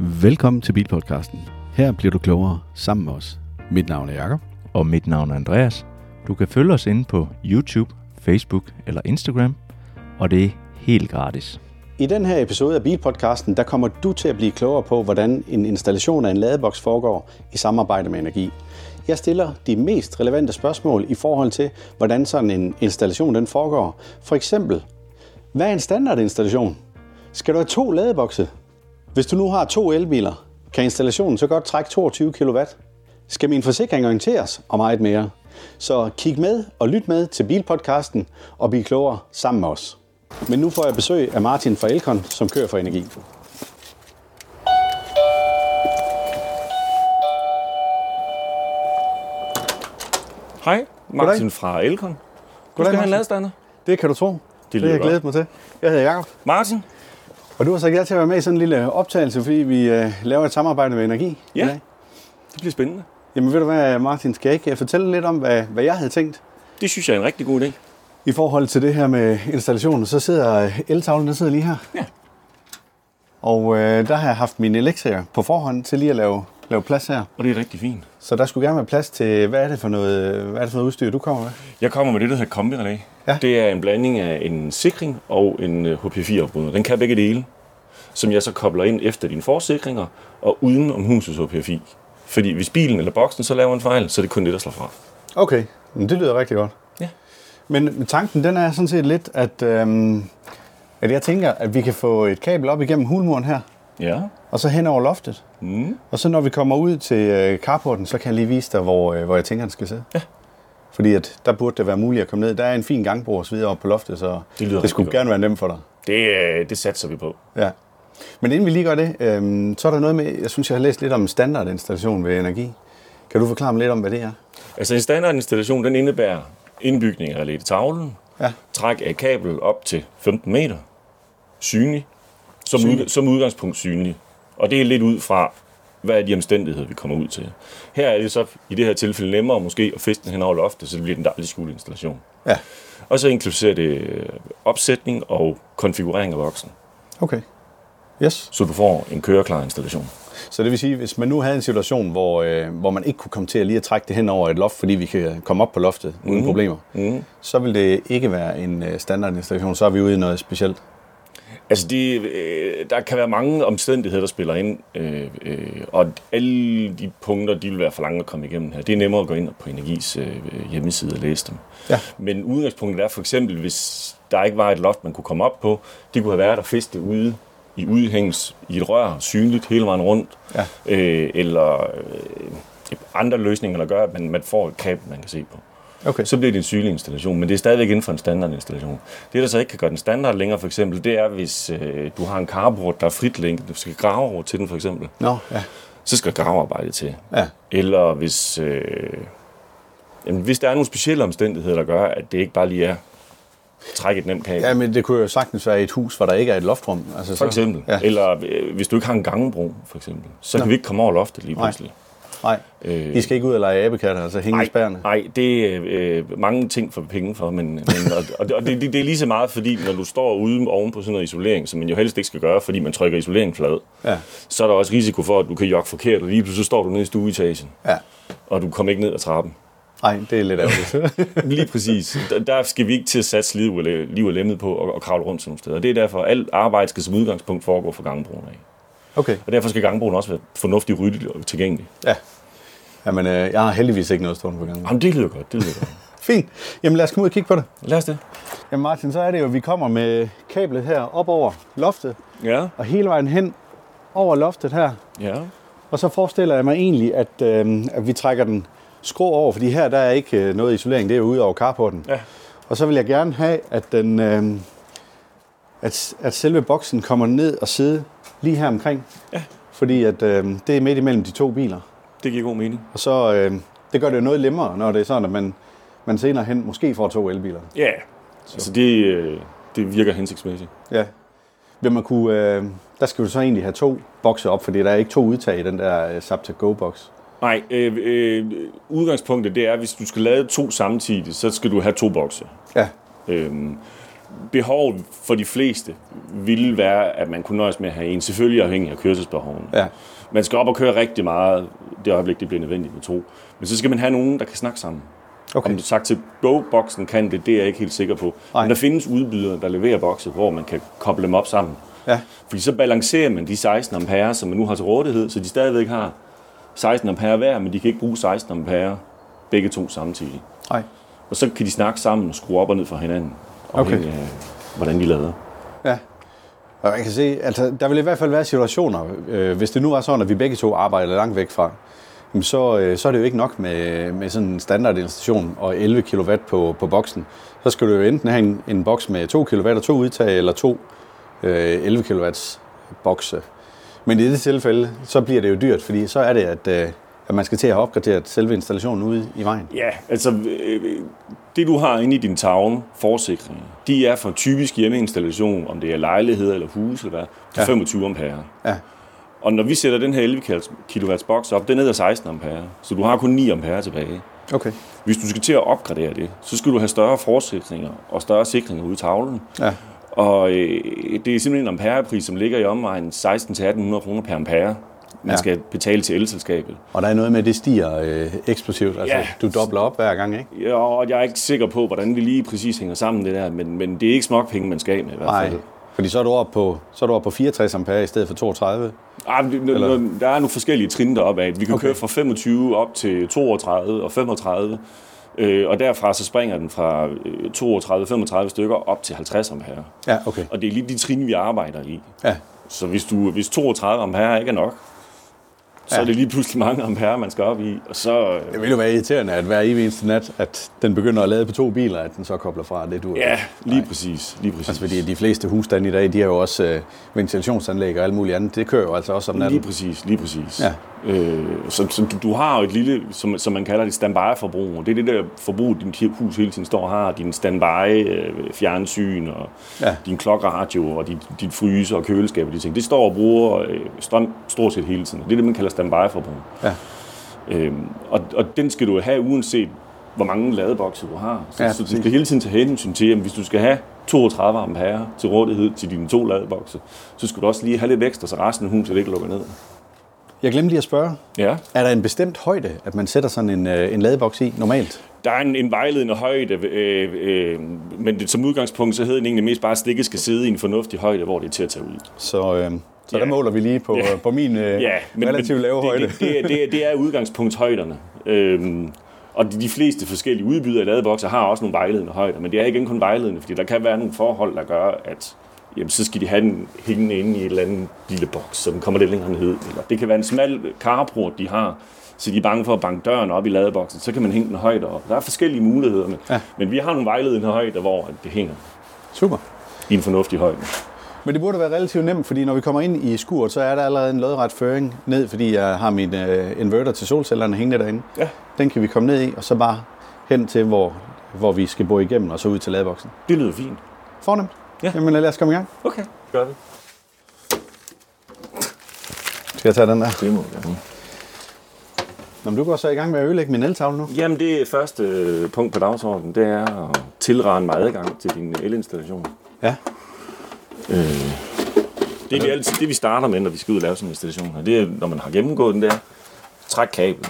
Velkommen til Bilpodcasten. Her bliver du klogere sammen med os. Mit navn er Jakob. Og mit navn er Andreas. Du kan følge os inde på YouTube, Facebook eller Instagram, og det er helt gratis. I den her episode af Bilpodcasten, der kommer du til at blive klogere på, hvordan en installation af en ladeboks foregår i samarbejde med energi. Jeg stiller de mest relevante spørgsmål i forhold til, hvordan sådan en installation den foregår. For eksempel, hvad er en standardinstallation? Skal du have to ladebokse? Hvis du nu har to elbiler, kan installationen så godt trække 22 kW. Skal min forsikring orienteres og meget mere? Så kig med og lyt med til Bilpodcasten og bliv klogere sammen med os. Men nu får jeg besøg af Martin fra Elkon, som kører for energi. Hej, Martin Goddag. fra Elkon. Du Goddag, skal have en ladestander. Det kan du tro. Det, det har jeg godt. glædet mig til. Jeg hedder Jakob. Martin, Og du har sagt ja til at være med i sådan en lille optagelse, fordi vi øh, laver et samarbejde med energi Ja. i dag. det bliver spændende. Jamen ved du hvad, Martin, skal jeg ikke fortælle lidt om, hvad, hvad jeg havde tænkt? Det synes jeg er en rigtig god idé. I forhold til det her med installationen, så sidder eltavlen, den sidder lige her. Ja. Og øh, der har jeg haft min elektriker på forhånd til lige at lave, lave plads her. Og det er rigtig fint. Så der skulle gerne være plads til, hvad er det for noget, hvad er det for noget udstyr, du kommer med? Jeg kommer med det, der hedder kombirelæ. Ja. Det er en blanding af en sikring og en øh, HP4-opbryder. Den kan begge dele, som jeg så kobler ind efter dine forsikringer og uden om husets HP4. Fordi hvis bilen eller boksen så laver en fejl, så er det kun det, der slår fra. Okay, men det lyder rigtig godt. Ja. Men tanken, den er sådan set lidt, at, øhm, at jeg tænker, at vi kan få et kabel op igennem hulmuren her, Ja. og så hen over loftet. Mm. Og så når vi kommer ud til øh, carporten, så kan jeg lige vise dig, hvor, øh, hvor jeg tænker, den skal sidde. Ja. Fordi at der burde det være muligt at komme ned. Der er en fin gangbro og så videre oppe på loftet, så Det lyder det skulle rigtig gerne være nemt for dig. Det, øh, det satser vi på. Ja. Men inden vi lige gør det, øhm, så er der noget med, jeg synes, jeg har læst lidt om standardinstallation ved energi. Kan du forklare mig lidt om, hvad det er? Altså en standardinstallation, den indebærer indbygning af relæ til tavlen, Ja. træk af kabel op til 15 meter, synlig, som. Ud, som udgangspunkt synlig. Og det er lidt ud fra, hvad er de omstændigheder, vi kommer ud til. Her er det så i det her tilfælde nemmere måske at feste den hen over loftet, så det bliver den dejlige skuleinstallation. Ja. Og så inkluderer det øh, opsætning og konfigurering af voksen, Okay. Yes. så du får en køreklar installation. Så det vil sige, hvis man nu havde en situation, hvor, øh, hvor man ikke kunne komme til at lige at trække det hen over et loft, fordi vi kan komme op på loftet uden problemer, Mm. så vil det ikke være en øh, standardinstallation. Så er vi ude i noget specielt. Altså, det, øh, der kan være mange omstændigheder, der spiller ind, øh, øh, og alle de punkter, de vil være for lange at komme igennem her. Det er nemmere at gå ind på Energis øh, hjemmeside og læse dem. Ja. Men udgangspunktet er for eksempel, hvis der ikke var et loft, man kunne komme op på, det kunne have været at feste ude i udhængs i et rør, synligt hele vejen rundt, Ja. øh, eller øh, andre løsninger, der gør, at man, man får et kabel, man kan se på Okay. så bliver det en sygelig installation, men det er stadigvæk inden for en standardinstallation. Det, der så ikke kan gøre den standard længere, for eksempel, det er, hvis øh, du har en carport, der er frit lænket, du skal grave over til den, for eksempel, Nå, ja. så skal gravearbejde til. Ja. Eller hvis, øh, jamen, hvis der er nogle specielle omstændigheder, der gør, at det ikke bare lige er trække et nemt kabel. ja, men det kunne jo sagtens være et hus, hvor der ikke er et loftrum. Altså, for eksempel. Ja. Eller øh, hvis du ikke har en gangebro, for eksempel, så kan vi ikke komme over loftet lige pludselig. Nej, Øh, I skal ikke ud og lege abekatter, altså hænge i spærrene. Nej, det er øh, mange ting for penge for, men, men og, og, det- det, det, er lige så meget, fordi når du står ude oven på sådan noget isolering, som man jo helst ikke skal gøre, fordi man trykker isoleringen flad, Ja. så er der også risiko for, at du kan jogge forkert, og lige pludselig så står du nede i stueetagen, Ja. og du kommer ikke ned ad trappen. Nej, det er lidt ærgerligt. Lige præcis. Der, der skal vi ikke til at satse liv og, liv og lemmet på og, og kravle rundt sådan nogle steder. Det er derfor, at alt arbejde skal som udgangspunkt foregå for gangbroen af. Okay, Og derfor skal gangbroen også være fornuftig, ryddig og tilgængelig. ja. Jamen, øh, jeg har heldigvis ikke noget stående på gangen. Jamen, det lyder godt, det lyder godt. Fint. Jamen, lad os komme ud og kigge på det. Lad os det. Jamen, Martin, så er det jo, at vi kommer med kablet her op over loftet, Ja, og hele vejen hen over loftet her. ja. Og så forestiller jeg mig egentlig, at, øh, at vi trækker den skrå over, fordi her der er ikke øh, noget isolering, det er jo ude over carporten. Ja. Og så vil jeg gerne have, at, den, øh, at, at selve boksen kommer ned og sidde lige her omkring. Ja. Fordi at, øh, det er midt imellem de to biler. Det giver god mening. Og så øh, det gør det jo noget nemmere, når det er sådan, at man, man senere hen måske får to elbiler. Ja, altså det, øh, det virker hensigtsmæssigt. Ja. Vil man kunne, øh, der skal du så egentlig have to bokse op, fordi der er ikke to udtag i den der øh, Zaptec Go-boks. Nej, øh, øh, udgangspunktet det er, at hvis du skal lade to samtidig, så skal du have to bokse. Ja, Øhm, behovet for de fleste ville være, at man kunne nøjes med at have en, selvfølgelig afhængig af kørselsbehoven. Ja. Man skal op og køre rigtig meget, det øjeblik, det bliver nødvendigt med to. Men så skal man have nogen, der kan snakke sammen. Okay. Om du sagt til Go-boksen kan det, det er jeg ikke helt sikker på. Nej. Men der findes udbydere, der leverer bokse, hvor man kan koble dem op sammen. Ja. Fordi så balancerer man de 16 ampere, som man nu har til rådighed, så de stadigvæk har 16 ampere hver, men de kan ikke bruge 16 ampere begge to samtidig. Nej. Og så kan de snakke sammen og skrue op og ned for hinanden, afhængig af, hvordan de lader. Ja. Og man kan se, altså, der vil i hvert fald være situationer, øh, hvis det nu var sådan, at vi begge to arbejder langt væk fra, jamen så, øh, så er det jo ikke nok med, med sådan en standardinstallation og 11 kW på, på boksen. Så skal du jo enten have en, en boks med 2 kW og to udtag, eller to øh, 11 kW bokse. Men i det tilfælde, så bliver det jo dyrt, fordi så er det, at, øh, at man skal til at have opgraderet selve installationen ude i vejen. Ja, altså øh, det du har inde i din tavle, forsikring, de er for typisk hjemmeinstallation, om det er lejlighed eller hus eller hvad, på Ja. 25 ampere. Ja. Og når vi sætter den her 11 kW boks op, den er der 16 ampere, så du har kun 9 ampere tilbage. Okay. Hvis du skal til at opgradere det, så skal du have større forsikringer og større sikringer ude i tavlen. Ja. Og øh, det er simpelthen en amperepris, som ligger i omvejen 16-1800 kroner per ampere, man Ja. skal betale til elselskabet. Og der er noget med, at det stiger øh, eksplosivt. Altså, Ja. du dobler op hver gang, ikke? Ja, og jeg er ikke sikker på, hvordan det lige præcis hænger sammen det der, men, men det er ikke småpenge, man skal af med i hvert Nej, fald. fordi så er du oppe på, så er du oppe på 64 ampere i stedet for 32. Ah, det- Eller- der er nogle forskellige trin deroppe af. Vi kan Okay. okay. køre fra 25 op til 32 og 35, øh, og derfra så springer den fra 32-35 stykker op til 50 ampere. Ja, okay. Og det er lige de trin, vi arbejder i. Ja, Så hvis, du, hvis 32 ampere ikke er nok, så Ja. er det lige pludselig mange ampere, man skal op i. Og så, øh, det vil jo være irriterende, at hver evig eneste nat, at den begynder at lade på to biler, at den så kobler fra. Det du ja, lige præcis. Lige præcis. Altså fordi de fleste husstande i dag, de har jo også øh, ventilationsanlæg og alt muligt andet. Det kører jo altså også om natten. Lige præcis, lige præcis. Ja. Øh, så, så du, du har jo et lille, som, som man kalder det, standby-forbrug. Det er det der forbrug, din hus hele tiden står og har. Din standby, øh, fjernsyn og Ja. din klokradio og dit, dit fryser og køleskab og de ting. Det står og bruger øh, strøm stort set hele tiden. Det er det, man kalder standby-forbrug. Ja. Øhm, og, og den skal du have uanset hvor mange ladebokse du har. Så, Ja, så du skal hele tiden tage hensyn til, at hvis du skal have 32 ampere til rådighed til dine to ladebokse, så skal du også lige have lidt ekstra, så resten af huset ikke lukker ned. Jeg glemte lige at spørge, Ja. er der en bestemt højde, at man sætter sådan en, øh, en ladeboks i normalt? Der er en, en vejledende højde, øh, øh, men det, som udgangspunkt, så hedder den egentlig mest bare, at stikket skal sidde i en fornuftig højde, hvor det er til at tage ud. Så, øh, så Ja. der måler vi lige på, Ja. på min øh, Ja, relativt lave højde. Det, det, det, er- det, er- er udgangspunktshøjderne. Øhm, og de, de fleste forskellige udbydere af ladebokser har også nogle vejledende højder, men det er ikke kun vejledende, fordi der kan være nogle forhold, der gør, at jamen, så skal de have den hængende inde i et eller andet lille boks, så den kommer lidt længere ned. Eller det kan være en smal carport, de har, så de er bange for at banke døren op i ladeboksen, så kan man hænge den højder op. Der er forskellige muligheder, men, Ja. men vi har nogle vejledende højder, hvor det hænger Super. i en fornuftig højde. Men det burde være relativt nemt, fordi når vi kommer ind i skuret, så er der allerede en lodret føring ned, fordi jeg har min øh, inverter til solcellerne hængende derinde. Ja. Den kan vi komme ned i, og så bare hen til, hvor, hvor vi skal bo igennem, og så ud til ladeboksen. Det lyder fint. Fornemt. Ja. Jamen lad os komme i gang. Okay, gør det. Skal jeg tage den der? Det må vi gerne. Nå, men du går så i gang med at ødelægge min eltavle nu. Jamen det første øh, punkt på dagsordenen, det er at tilrane mig adgang til din elinstallation. Ja. Øh, det, vi altid, det vi starter med, når vi skal ud og lave sådan en installation her, det er, når man har gennemgået den der, træk kabel.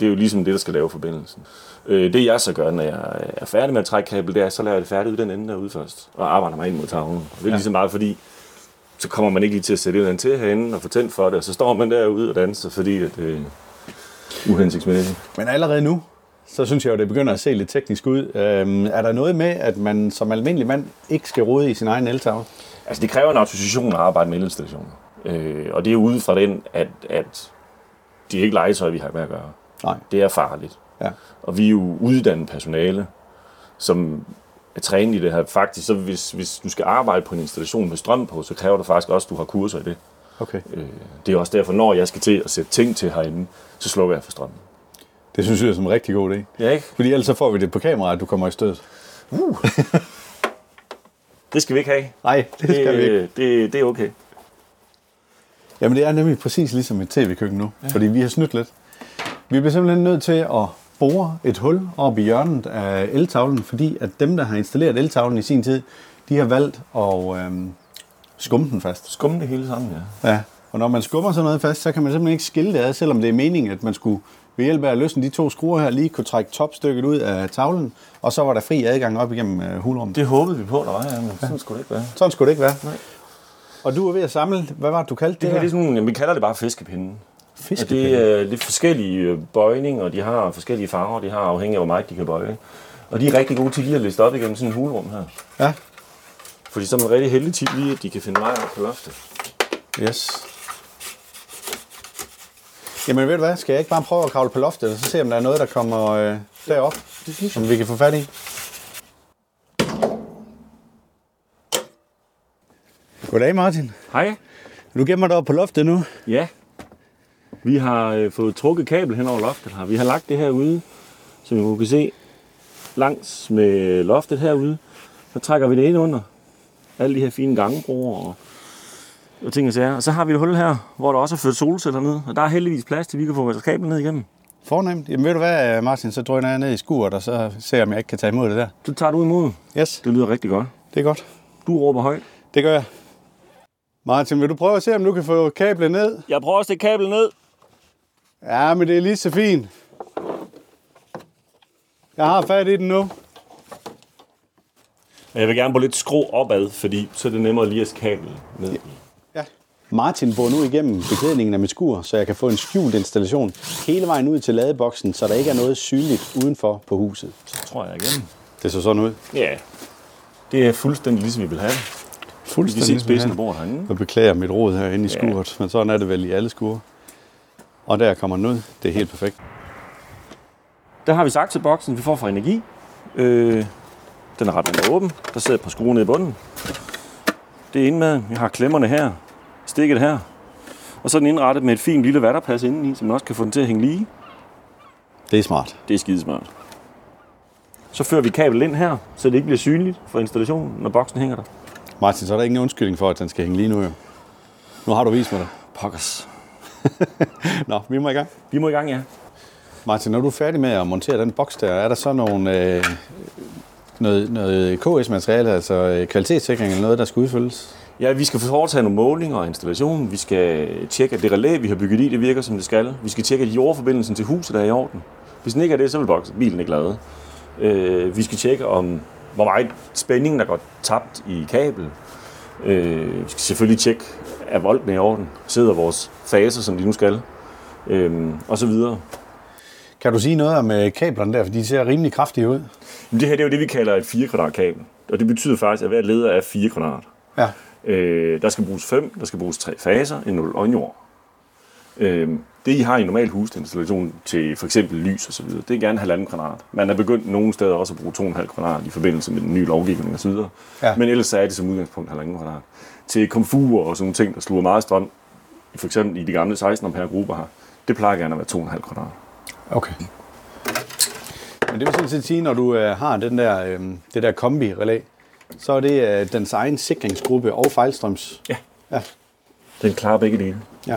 Det er jo ligesom det, der skal lave forbindelsen. Øh, det jeg så gør, når jeg er færdig med at trække kabel, det er, så laver jeg det færdigt ud den ende derude først, og arbejder mig ind mod tavlen. Og det er Ja. ligesom bare fordi, så kommer man ikke lige til at sætte den til herinde og få tændt for det, og så står man derude og danser, fordi at det er uhensigtsmæssigt. Men allerede nu, så synes jeg jo, det begynder at se lidt teknisk ud. Øhm, er der noget med, at man som almindelig mand ikke skal rode i sin egen eltavle? Altså, det kræver en autorisation at arbejde med elinstallationer. Øh, og det er ude fra den, at, at det er ikke legetøj, vi har med at gøre. Nej. Det er farligt. Ja. Og vi er jo uddannet personale, som er trænet i det her. Faktisk, så hvis, hvis du skal arbejde på en installation med strøm på, så kræver det faktisk også, at du har kurser i det. Okay. Øh, det er også derfor, når jeg skal til at sætte ting til herinde, så slukker jeg for strømmen. Det synes jeg er som en rigtig god idé. Ja, ikke? Fordi ellers så får vi det på kamera, at du kommer i stød. Det skal vi ikke have. Nej, det skal vi ikke. Det, det, det er okay. Jamen det er nemlig præcis ligesom et tv-køkken nu, ja. fordi vi har snydt lidt. Vi bliver simpelthen nødt til at bore et hul op i hjørnet af eltavlen, fordi at dem, der har installeret eltavlen i sin tid, de har valgt at øh, skumme den fast. Skumme det hele sammen, ja. Ja, og når man skubber sådan noget fast, så kan man simpelthen ikke skille det ad, selvom det er meningen, at man skulle ved hjælp af at løsne de to skruer her, lige kunne trække topstykket ud af tavlen, og så var der fri adgang op igennem øh, hulrummet. Det håbede vi på, der var, ja, men sådan skulle det ikke være. Sådan skulle det ikke være. Nej. Og du er ved at samle, hvad var det, du kaldte det, Det her, her? det er sådan, jamen, vi kalder det bare fiskepinde. Og Fiskepinde. det, er, det er forskellige øh, bøjninger, og de har forskellige farver, de har afhængig af, hvor meget de kan bøje. Og de er rigtig gode til lige at liste op igennem sådan en hulrum her. Ja, Fordi så er man rigtig heldig tit lige, at de kan finde vej op på loftet. yes. Jamen ved du hvad, skal jeg ikke bare prøve at kravle på loftet, og så se om der er noget, der kommer øh, derop, Det synes som vi kan få fat i? Goddag Martin. Hej. Du gemmer dig op på loftet nu. Ja. Vi har øh, fået trukket kabel hen over loftet her. Vi har lagt det herude, som I kan se, langs med loftet herude. Så trækker vi det ind under. Alle de her fine gangbroer og, og ting og sager. Og så har vi et hul her, hvor der også er ført solceller ned. Og der er heldigvis plads til, at vi kan få vores kabel ned igennem. Fornemt. Jamen ved du hvad, Martin, så drøner jeg ned i skuret, og så ser jeg, om jeg ikke kan tage imod det der. Så tager du imod. Yes, Det lyder rigtig godt. det er godt. Du råber højt. Det gør jeg. Martin, vil du prøve at se, om du kan få kablet ned? Jeg prøver at stikke kablet ned. Ja, men det er lige så fint. Jeg har fat i den nu. Jeg vil gerne på lidt skrå opad, fordi så er det nemmere lige at kablet ned. Ja. Martin bor nu igennem beklædningen af mit skur, så jeg kan få en skjult installation hele vejen ud til ladeboksen, så der ikke er noget synligt udenfor på huset. Så tror jeg igen. Det så sådan ud. Ja, det er fuldstændig ligesom vi vil have det. Vi kan se spidsen af bordet herinde. Jeg beklager mit råd herinde i skuret, men sådan er det vel i alle skure. Og der kommer den ud. Det er helt perfekt. Der har vi sagt til boksen, vi får fra energi. Øh, den er ret åben. Der sidder et par skruer nede i bunden. Det er inde med. Vi har klemmerne her. Stikket her. Og så er den indrettet med et fint lille vatterpas indeni, så man også kan få den til at hænge lige. Det er smart. Det er skidesmart. Så fører vi kablet ind her, så det ikke bliver synligt for installationen, når boksen hænger der. Martin, så er der ingen undskyldning for, at den skal hænge lige nu. Jo. Nu har du vist mig det. Pokkers. Nå, vi må i gang. Vi må i gang, ja. Martin, når du er færdig med at montere den boks der, er der så nogle, øh, noget, noget KS-materiale, altså øh, kvalitetssikring eller noget, der skal udfyldes? Ja, vi skal foretage nogle målinger og installation. Vi skal tjekke, at det relæ, vi har bygget i, det virker, som det skal. Vi skal tjekke, at jordforbindelsen til huset er i orden. Hvis den ikke er det, så vil boksen- bilen ikke lade. Øh, vi skal tjekke, om hvor meget spænding, der går tabt i kabel. Øh, vi skal selvfølgelig tjekke, er volden i orden? Sidder vores faser, som de nu skal? Øh, og så videre. Kan du sige noget om øh, kablerne der, for de ser rimelig kraftige ud? Det her det er jo det, vi kalder et 4 kvadrat kabel. Og det betyder faktisk, at hver leder er 4 kvadrat. Ja. Øh, der skal bruges fem, der skal bruges tre faser, en 0 og en jord. Øh, det, I har i normal husinstallation til for eksempel lys og så videre, det er gerne halvanden kvadrat. Man er begyndt nogle steder også at bruge 2,5 kvadrat i forbindelse med den nye lovgivning og så videre. Ja. Men ellers er det som udgangspunkt halvanden kvadrat. Til komfurer og sådan nogle ting, der sluger meget strøm, for eksempel i de gamle 16 ampere grupper her, det plejer gerne at være 2,5 kvadrat. Okay. Men det vil sådan set sige, når du øh, har den der, øh, det der kombi-relæ, så er det øh, dens egen sikringsgruppe og fejlstrøms. Ja. Ja. Den klarer begge dele. ja.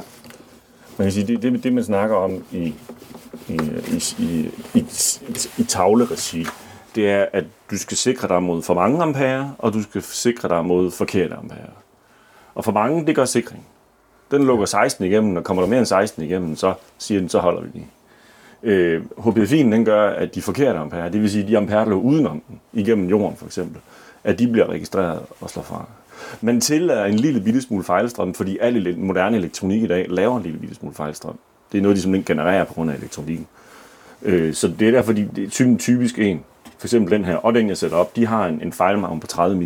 Man kan sige, det, det, det man snakker om i, i, i, i, i, i tavleregi, det er, at du skal sikre dig mod for mange ampere, og du skal sikre dig mod forkerte ampere. Og for mange, det gør sikring. Den lukker 16 igennem, og kommer der mere end 16 igennem, så siger den, så holder vi den. Øh, HPF'en, den gør, at de forkerte ampere, det vil sige de ampere, der lå udenom den, igennem jorden for eksempel, at de bliver registreret og slår fra. Man tillader en lille bitte smule fejlstrøm, fordi al ele- moderne elektronik i dag laver en lille bitte smule fejlstrøm. Det er noget, de simpelthen genererer på grund af elektronikken. Øh, så det er derfor, de, det er ty- typisk en, for eksempel den her, og den jeg sætter op, de har en, en fejlmargin på 30 mA.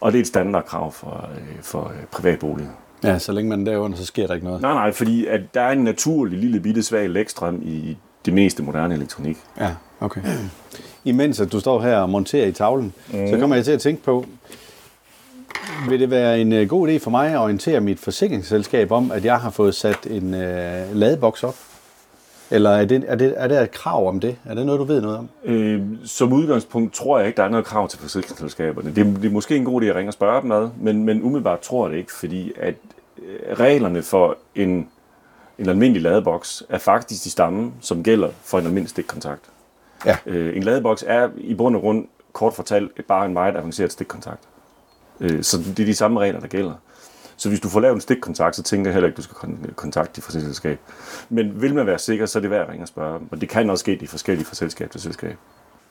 Og det er et standardkrav for, øh, for øh, privatboliger. Ja, så længe man er derunder, så sker der ikke noget. Nej, nej, fordi at der er en naturlig lille bitte svag lægstrøm i det meste moderne elektronik. Ja, okay. Imens at du står her og monterer i tavlen, mm. så kommer jeg til at tænke på, vil det være en øh, god idé for mig at orientere mit forsikringsselskab om, at jeg har fået sat en øh, ladeboks op? Eller er det, er, det, er det et krav om det? Er det noget, du ved noget om? Øh, som udgangspunkt tror jeg ikke, der er noget krav til forsikringsselskaberne. Det, det er måske en god idé at ringe og spørge dem ad, men, men umiddelbart tror jeg det ikke, fordi at øh, reglerne for en, en almindelig ladeboks er faktisk de samme, som gælder for en almindelig stikkontakt. Ja. Øh, en ladeboks er i bund og grund kort fortalt bare en meget avanceret stikkontakt. Øh, så det er de samme regler, der gælder. Så hvis du får lavet en stikkontakt, så tænker jeg heller ikke, at du skal kon- kontakte dit forsikringsselskab. Men vil man være sikker, så er det værd at ringe og spørge. Og det kan også ske de forskellige fra selskab til selskab.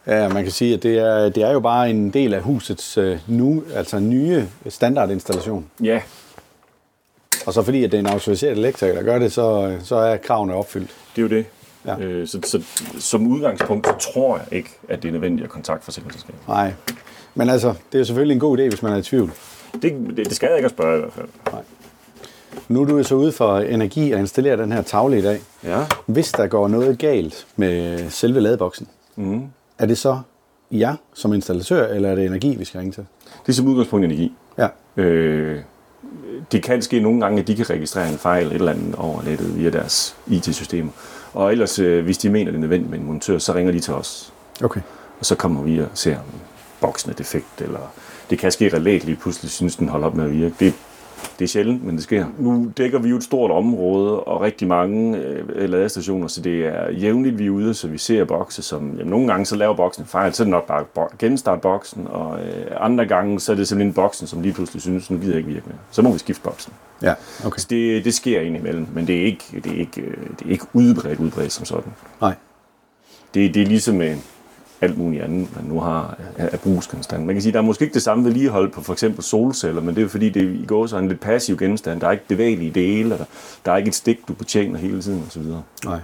Ja, man kan sige, at det er, det er jo bare en del af husets øh, nu, altså nye standardinstallation. Ja, Og så fordi, at det er en autoriseret elektriker, der gør det, så, øh, så er kravene opfyldt. det er jo det. Ja. Øh, så, så, som udgangspunkt, så tror jeg ikke, at det er nødvendigt at kontakte forsikringsselskabet. Nej. Men altså, det er selvfølgelig en god idé, hvis man er i tvivl. Det, det, det skal jeg ikke at spørge i hvert fald. Nu er du så ude for energi og installere den her tavle i dag. Ja. Hvis der går noget galt med selve ladeboksen, Mm. er det så jer som installatør, eller er det energi, vi skal ringe til? Det er som udgangspunkt energi. Ja. Øh, det kan ske nogle gange, at de kan registrere en fejl et eller andet over nettet via deres IT-systemer. Og ellers, øh, hvis de mener, det er nødvendigt med en montør, så ringer de til os. Okay. Og så kommer vi og ser, om boksen er defekt, eller det kan ske relæt lige pludselig, synes den holder op med at virke. Det, det er sjældent, men det sker. Nu dækker vi jo et stort område og rigtig mange øh, ladestationer, så det er jævnligt, vi er ude, så vi ser bokse, som jamen, nogle gange så laver boksen en fejl, så er det nok bare bo- genstart boksen, og øh, andre gange så er det simpelthen boksen, som lige pludselig synes, nu gider jeg ikke virke mere. Så må vi skifte boksen. Ja, okay. Så det, det sker indimellem, men det er ikke, det er ikke, øh, det er ikke udbredt, udbredt som sådan. Nej. Det, det er ligesom med alt muligt andet, man nu har af, brugsgenstand. Man kan sige, der er måske ikke det samme vedligehold på for eksempel solceller, men det er fordi, det i går så en lidt passiv genstand. Der er ikke bevægelige dele, og der, der er ikke et stik, du betjener hele tiden osv. Nej.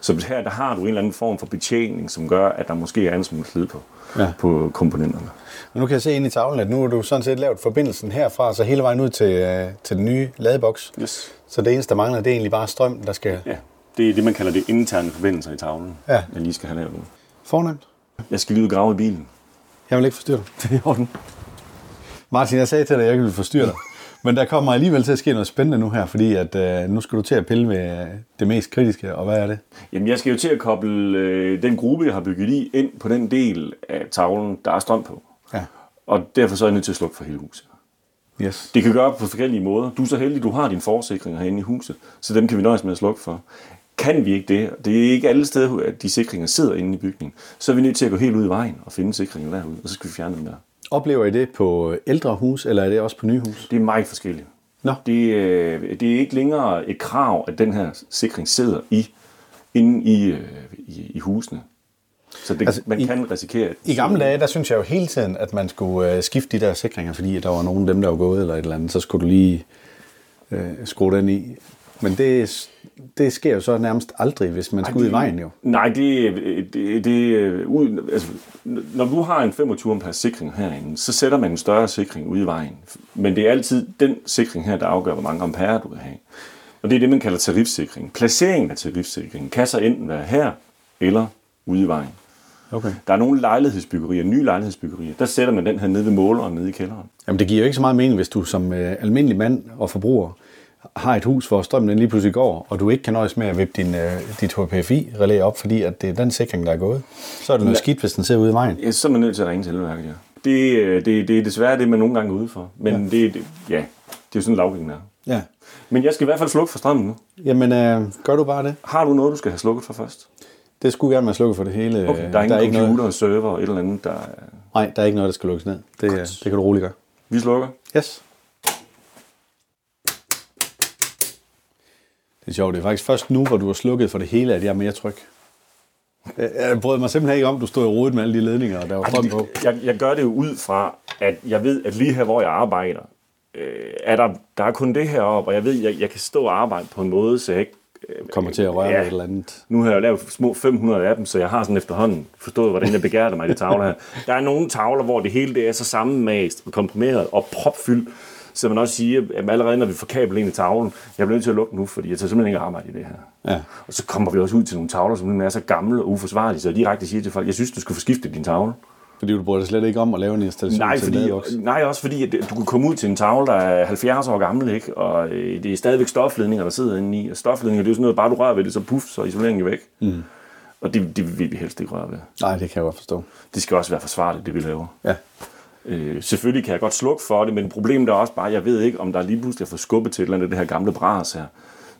Så her der har du en eller anden form for betjening, som gør, at der måske er en smule slid på, Ja. på komponenterne. Og nu kan jeg se ind i tavlen, at nu har du sådan set lavet forbindelsen herfra, så hele vejen ud til, øh, til den nye ladeboks. Yes. Så det eneste, der mangler, det er egentlig bare strøm, der skal Ja, det er det, man kalder det interne forbindelser i tavlen, Ja. jeg lige skal have lavet nu. fornemt. Jeg skal lige ud og grave i bilen. Jeg vil ikke forstyrre dig. Det er i orden. Martin, jeg sagde til dig, at jeg ikke ville forstyrre dig. Men der kommer alligevel til at ske noget spændende nu her, fordi at, øh, nu skal du til at pille med øh, det mest kritiske, og hvad er det? Jamen, jeg skal jo til at koble øh, den gruppe, jeg har bygget i, ind på den del af tavlen, der er strøm på. Ja. Og derfor så er jeg nødt til at slukke for hele huset. Yes. Det kan gøre på forskellige måder. Du er så heldig, du har din forsikring herinde i huset, så dem kan vi nøjes med at slukke for. Kan vi ikke det, det er ikke alle steder, at de sikringer sidder inde i bygningen, så er vi nødt til at gå helt ud i vejen og finde sikringen derude, og så skal vi fjerne dem der. Oplever I det på ældre hus, eller er det også på nye hus? Det er meget forskelligt. Nå. Det, øh, det er ikke længere et krav, at den her sikring sidder i, inde i, øh, i, i husene. Så det, Altså, man i- kan risikere... at- I gamle dage, der synes jeg jo hele tiden, at man skulle øh, skifte de der sikringer, fordi der var nogen af dem, der var gået eller et eller andet, så skulle du lige øh, skrue den i. Men det, det sker jo så nærmest aldrig, hvis man skal ud i vejen jo. Nej, det, det, det ud, altså, når du har en 25 ampere sikring herinde, så sætter man en større sikring ude i vejen. Men det er altid den sikring her, der afgør, hvor mange ampere du vil have. Og det er det, man kalder tarifsikring. Placeringen af tarifsikringen kan så enten være her eller ude i vejen. Okay. Der er nogle lejlighedsbyggerier, nye lejlighedsbyggerier, der sætter man den her nede ved måleren nede i kælderen. Jamen det giver jo ikke så meget mening, hvis du som øh, almindelig mand og forbruger har et hus, hvor strømmen lige pludselig går, og du ikke kan nøjes med at vippe din, øh, dit HPFI-relæ op, fordi at det er den sikring, der er gået. Så er det noget skidt, hvis den sidder ude i vejen. Ja, så er man nødt til at ringe til elværket, ja. Det, øh, det, det er desværre det, man nogle gange er ude for. Men ja. Det, det, ja, det er jo sådan, lavgængen er. Ja. Men jeg skal i hvert fald slukke for strømmen nu. Jamen, øh, gør du bare det? Har du noget, du skal have slukket for først? Det skulle gerne være slukket for det hele. Okay, der er ingen ikke computer, noget, server og et eller andet, der er... nej, der er ikke noget, der skal lukkes ned. Det, øh, det kan du roligt gøre. Vi slukker. Yes. Det er sjovt. Det er faktisk først nu, hvor du har slukket for det hele, at jeg er mere tryg. Jeg, brød mig simpelthen ikke om, du stod i rodet med alle de ledninger, og der var strøm på. Jeg, jeg gør det jo ud fra, at jeg ved, at lige her, hvor jeg arbejder, øh, er der, der er kun det her op, og jeg ved, at jeg, jeg kan stå og arbejde på en måde, så jeg ikke... Øh, Kommer til at røre Ja. ja. et eller andet. Nu har jeg lavet små 500 af dem, så jeg har sådan efterhånden forstået, hvordan jeg begærter mig i de tavler her. Der er nogle tavler, hvor det hele det er så sammenmast, komprimeret og propfyldt, så man også siger, at allerede når vi får kabel ind i tavlen, jeg bliver nødt til at lukke nu, fordi jeg tager simpelthen ikke arbejde i det her. Ja. Og så kommer vi også ud til nogle tavler, som er så gamle og uforsvarlige, så jeg direkte siger til folk, jeg synes, du skal få skiftet din tavle. Fordi du bryder slet ikke om at lave en installation Nej, til en fordi, ladeboks. nej, også fordi at du kan komme ud til en tavle, der er 70 år gammel, ikke? og øh, det er stadigvæk stofledninger, der sidder inde i. Og stofledninger, det er jo sådan noget, bare du rører ved det, så puff, så er isoleringen væk. Mm. Og det, det vil vi helst ikke røre ved. Nej, det kan jeg godt forstå. Det skal også være forsvarligt, det vi laver. Ja. Øh, selvfølgelig kan jeg godt slukke for det, men problemet er også bare, jeg ved ikke, om der lige pludselig er for skubbet til et eller andet af det her gamle bras her.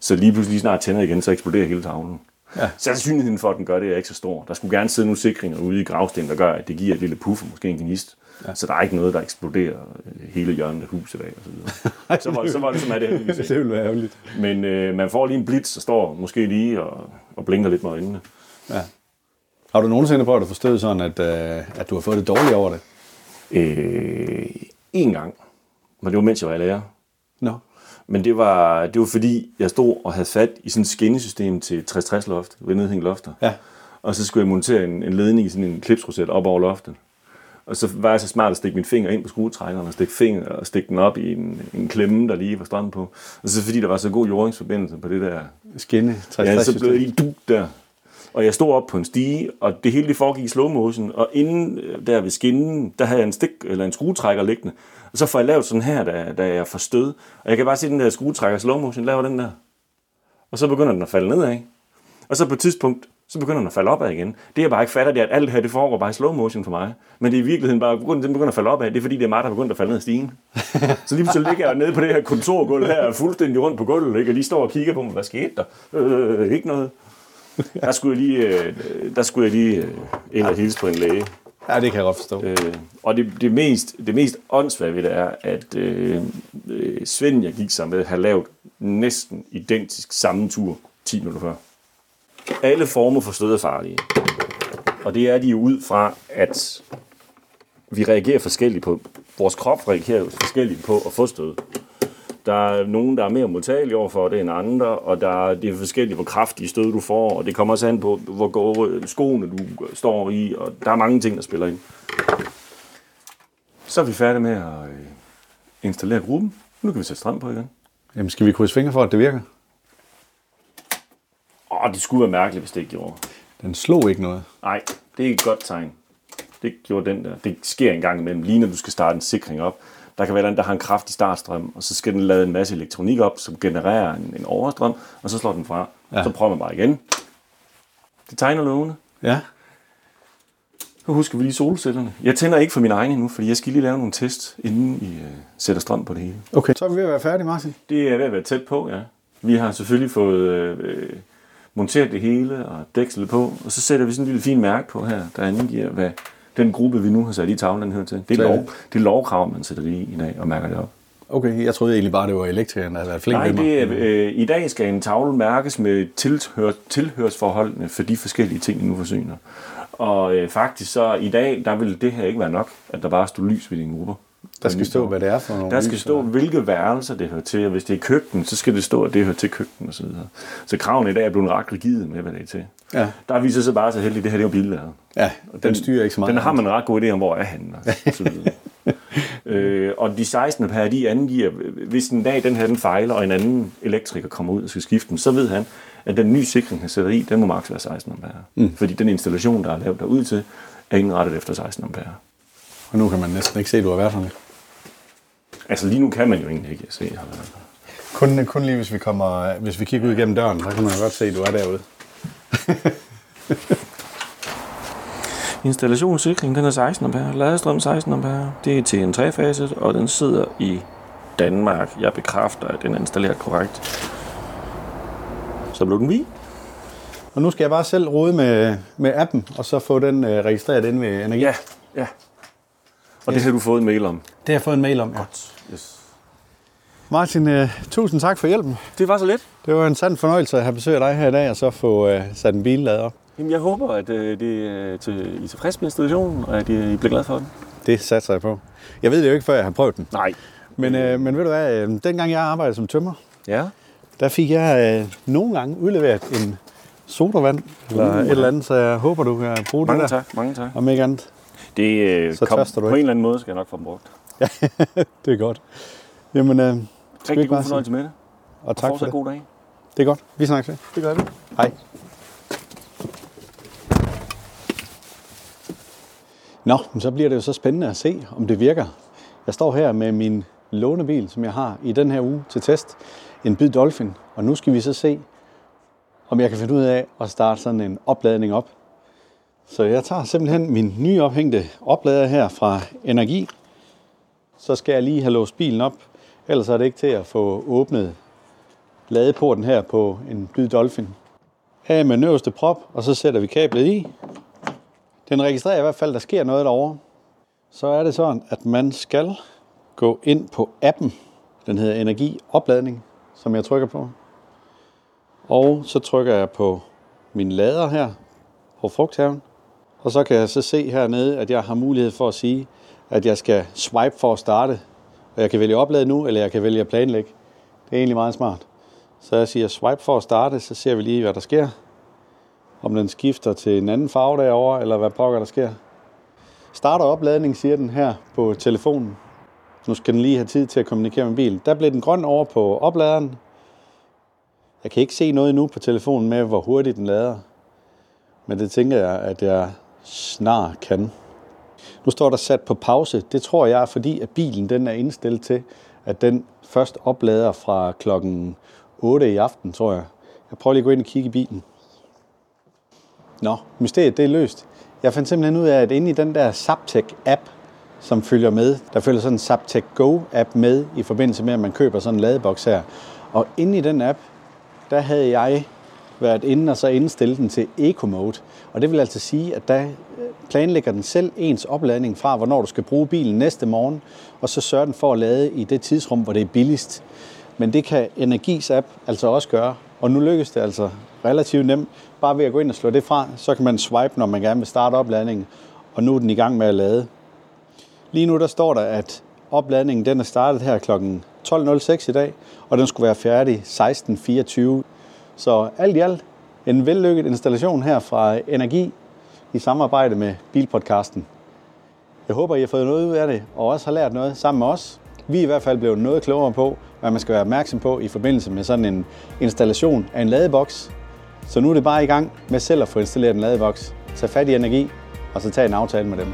Så lige pludselig lige snart tænder igen, så eksploderer hele tavlen. Ja. Sandsynligheden for, at den gør det, er ikke så stor. Der skulle gerne sidde nogle sikringer ude i gravstenen, der gør, at det giver et lille puff, måske en gnist. Ja. Så der er ikke noget, der eksploderer hele hjørnet af huset af. Og så, videre. så, var, så var det, som er det heldigvis Det ville være ærgerligt. Men øh, man får lige en blitz, og står måske lige og, og blinker lidt med øjnene. Ja. Har du nogensinde prøvet at forstå sådan, at, øh, at du har fået det dårligt over det? Øh, en gang. Men det var mens jeg var lærer. Nå. Men det var, det var fordi, jeg stod og havde fat i sådan et skinnesystem til 60-60 loft, ved nedhængende lofter. Ja. Og så skulle jeg montere en, en ledning i sådan en klipsroset op over loftet. Og så var jeg så smart at stikke min finger ind på skruetrækkeren og stikke, finger, og stikke den op i en, en klemme, der lige var strøm på. Og så fordi der var så god jordingsforbindelse på det der, Skinne, 60 ja, så blev jeg lige duk der. Og jeg stod op på en stige, og det hele det foregik i slow motion, og inden øh, der ved skinnen, der havde jeg en stik eller en skruetrækker liggende. Og så får jeg lavet sådan her, da, da jeg får stød. Og jeg kan bare se den der skruetrækker slow motion, laver den der. Og så begynder den at falde nedad. Og så på et tidspunkt, så begynder den at falde opad igen. Det jeg bare ikke fatter, det er, at alt det her, det foregår bare i slow motion for mig. Men det er i virkeligheden bare, grund den begynder at falde opad, det er fordi, det er mig, der er begyndt at falde ned ad stigen. så lige pludselig ligger jeg nede på det her kontorgulv her, fuldstændig rundt på gulvet, ikke? og lige står og kigger på mig, hvad skete der? Øh, ikke noget. Der skulle jeg lige, øh, der skulle jeg lige øh, ind og hilse på en læge. Ja, det kan jeg godt forstå. Øh, og det, det, mest, det mest åndssvage ved det er, at øh, øh, Svend, jeg gik sammen med, har lavet næsten identisk samme tur 10 minutter før. Alle former for stød er farlige. Og det er de jo ud fra, at vi reagerer forskelligt på, vores krop reagerer forskelligt på at få stød. Der er nogen, der er mere modtagelige overfor det end andre, og der er, det er forskelligt, hvor kraftige stød du får, og det kommer også an på, hvor gode skoene du står i, og der er mange ting, der spiller ind. Så er vi færdige med at øh, installere gruppen. Nu kan vi sætte strøm på igen. Jamen, skal vi krydse fingre for, at det virker? Åh, det skulle være mærkeligt, hvis det ikke gjorde. Den slog ikke noget. Nej, det er et godt tegn. Det gjorde den der. Det sker en gang imellem, lige når du skal starte en sikring op. Der kan være den, der har en kraftig startstrøm, og så skal den lade en masse elektronik op, som genererer en, en overstrøm, og så slår den fra. Ja. Så prøver man bare igen. Det tegner lovende. Ja. Så husker vi lige solcellerne. Jeg tænder ikke for min egen endnu, fordi jeg skal lige lave nogle test, inden I øh, sætter strøm på det hele. Okay, så er vi ved at være færdige, Martin. Det er ved at være tæt på, ja. Vi har selvfølgelig fået øh, monteret det hele og dækslet på, og så sætter vi sådan en lille fin mærke på her, der angiver, hvad den gruppe, vi nu har sat i tavlen, hører til. Det er, lov, det er lovkrav, man sætter det i i dag og mærker det op. Okay, jeg troede egentlig bare, det var elektrikeren, der havde været flink Nej, det er, øh, i dag skal en tavle mærkes med tilhør, tilhørsforholdene for de forskellige ting, vi nu forsyner. Og øh, faktisk så i dag, der vil det her ikke være nok, at der bare står lys ved dine grupper. Der skal stå, hvad det er for nogle Der skal stå, hvilke værelser det hører til, og hvis det er køkken, så skal det stå, at det hører til køkken osv. Så, så kravene i dag er blevet ret rigide med, hvad det er til. Ja. Der viser sig bare så heldigt, at det her det er jo billæret. Ja, den, den styrer ikke så meget. Den har man en ret god idé om, hvor er han. Og, øh, og de 16 per, de angiver, hvis en dag den her den fejler, og en anden elektriker kommer ud og skal skifte den, så ved han, at den nye sikring, han sætter i, den må maks være 16 ampere. Mm. Fordi den installation, der er lavet derud til, er indrettet efter 16 ampere. Og nu kan man næsten ikke se, at du har været sådan. Altså lige nu kan man jo egentlig ikke se. her. Kun, kun lige hvis vi, kommer, hvis vi kigger ud igennem døren, så kan man godt se, at du er derude. Installationssikring, den er 16 ampere. Ladestrøm 16 ampere. Det er til en trefaset, og den sidder i Danmark. Jeg bekræfter, at den er installeret korrekt. Så blev den vi. Og nu skal jeg bare selv rode med, med appen, og så få den øh, registreret inde ved Energi. Ja, ja. Og det har du fået en mail om. Det har jeg fået en mail om, ja. Yes. Martin, øh, tusind tak for hjælpen. Det var så let. Det var en sand fornøjelse at have besøg af dig her i dag, og så få øh, sat en bil ladet op. Jamen, jeg håber, at øh, det er til, I er tilfreds med installationen, og at I, I bliver glade for den. Det satser jeg på. Jeg ved det jo ikke, før jeg har prøvet den. Nej. Men, øh, men ved du hvad, øh, dengang jeg arbejdede som tømmer, Ja. der fik jeg øh, nogle gange udleveret en sodavand eller Uh, et eller andet, så jeg håber, du kan bruge Mange det der. tak, mange tak. Om ikke andet. Det øh, Så kom, du på ikke. en eller anden måde skal jeg nok få dem brugt. Det er godt. Jamen, øh, Rigtig ikke god fornøjelse med det. og Og tak for det. god dag. Det er godt. Vi snakkes ved. Det gør vi. Hej. Nå, men så bliver det jo så spændende at se, om det virker. Jeg står her med min lånebil, som jeg har i den her uge til test. En Byd Dolphin. Og nu skal vi så se, om jeg kan finde ud af at starte sådan en opladning op. Så jeg tager simpelthen min nye ophængte oplader her fra Energi. Så skal jeg lige have låst bilen op. Ellers er det ikke til at få åbnet ladeporten her på en Byd Dolphin. Af med den øverste prop, og så sætter vi kablet i. Den registrerer i hvert fald, at der sker noget derovre. Så er det sådan, at man skal gå ind på appen. Den hedder Energi Opladning, som jeg trykker på. Og så trykker jeg på min lader her på frugthaven. Og så kan jeg så se hernede, at jeg har mulighed for at sige, at jeg skal swipe for at starte. Og jeg kan vælge oplade nu, eller jeg kan vælge at planlægge. Det er egentlig meget smart. Så jeg siger swipe for at starte, så ser vi lige, hvad der sker. Om den skifter til en anden farve derovre, eller hvad pokker der sker. Starter opladning, siger den her på telefonen. Nu skal den lige have tid til at kommunikere med bilen. Der blev den grøn over på opladeren. Jeg kan ikke se noget nu på telefonen med, hvor hurtigt den lader. Men det tænker jeg, at jeg snar kan. Nu står der sat på pause. Det tror jeg er fordi, at bilen den er indstillet til, at den først oplader fra klokken 8 i aften, tror jeg. Jeg prøver lige at gå ind og kigge i bilen. Nå, mysteriet det er løst. Jeg fandt simpelthen ud af, at inde i den der Zaptec-app, som følger med, der følger sådan en Zaptec Go-app med i forbindelse med, at man køber sådan en ladeboks her. Og inde i den app, der havde jeg været inde og så indstille den til Eco Mode. Og det vil altså sige, at der øh, planlægger den selv ens opladning fra, hvornår du skal bruge bilen næste morgen, og så sørger den for at lade i det tidsrum, hvor det er billigst. Men det kan Energis app altså også gøre, og nu lykkes det altså relativt nemt. Bare ved at gå ind og slå det fra, så kan man swipe, når man gerne vil starte opladningen, og nu er den i gang med at lade. Lige nu der står der, at opladningen den er startet her kl. 12.06 i dag, og den skulle være færdig 16.24. Så alt i alt en vellykket installation her fra Energi i samarbejde med Bilpodcasten. Jeg håber, I har fået noget ud af det, og også har lært noget sammen med os. Vi er i hvert fald blevet noget klogere på, hvad man skal være opmærksom på i forbindelse med sådan en installation af en ladeboks. Så nu er det bare i gang med selv at få installeret en ladeboks. Tag fat i energi, og så tag en aftale med dem.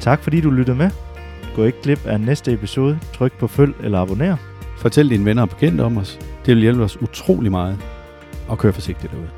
Tak fordi du lyttede med. Gå ikke glip af næste episode. Tryk på følg eller abonner. Fortæl dine venner og bekendte om os. Det vil hjælpe os utrolig meget. Og kør forsigtigt derude.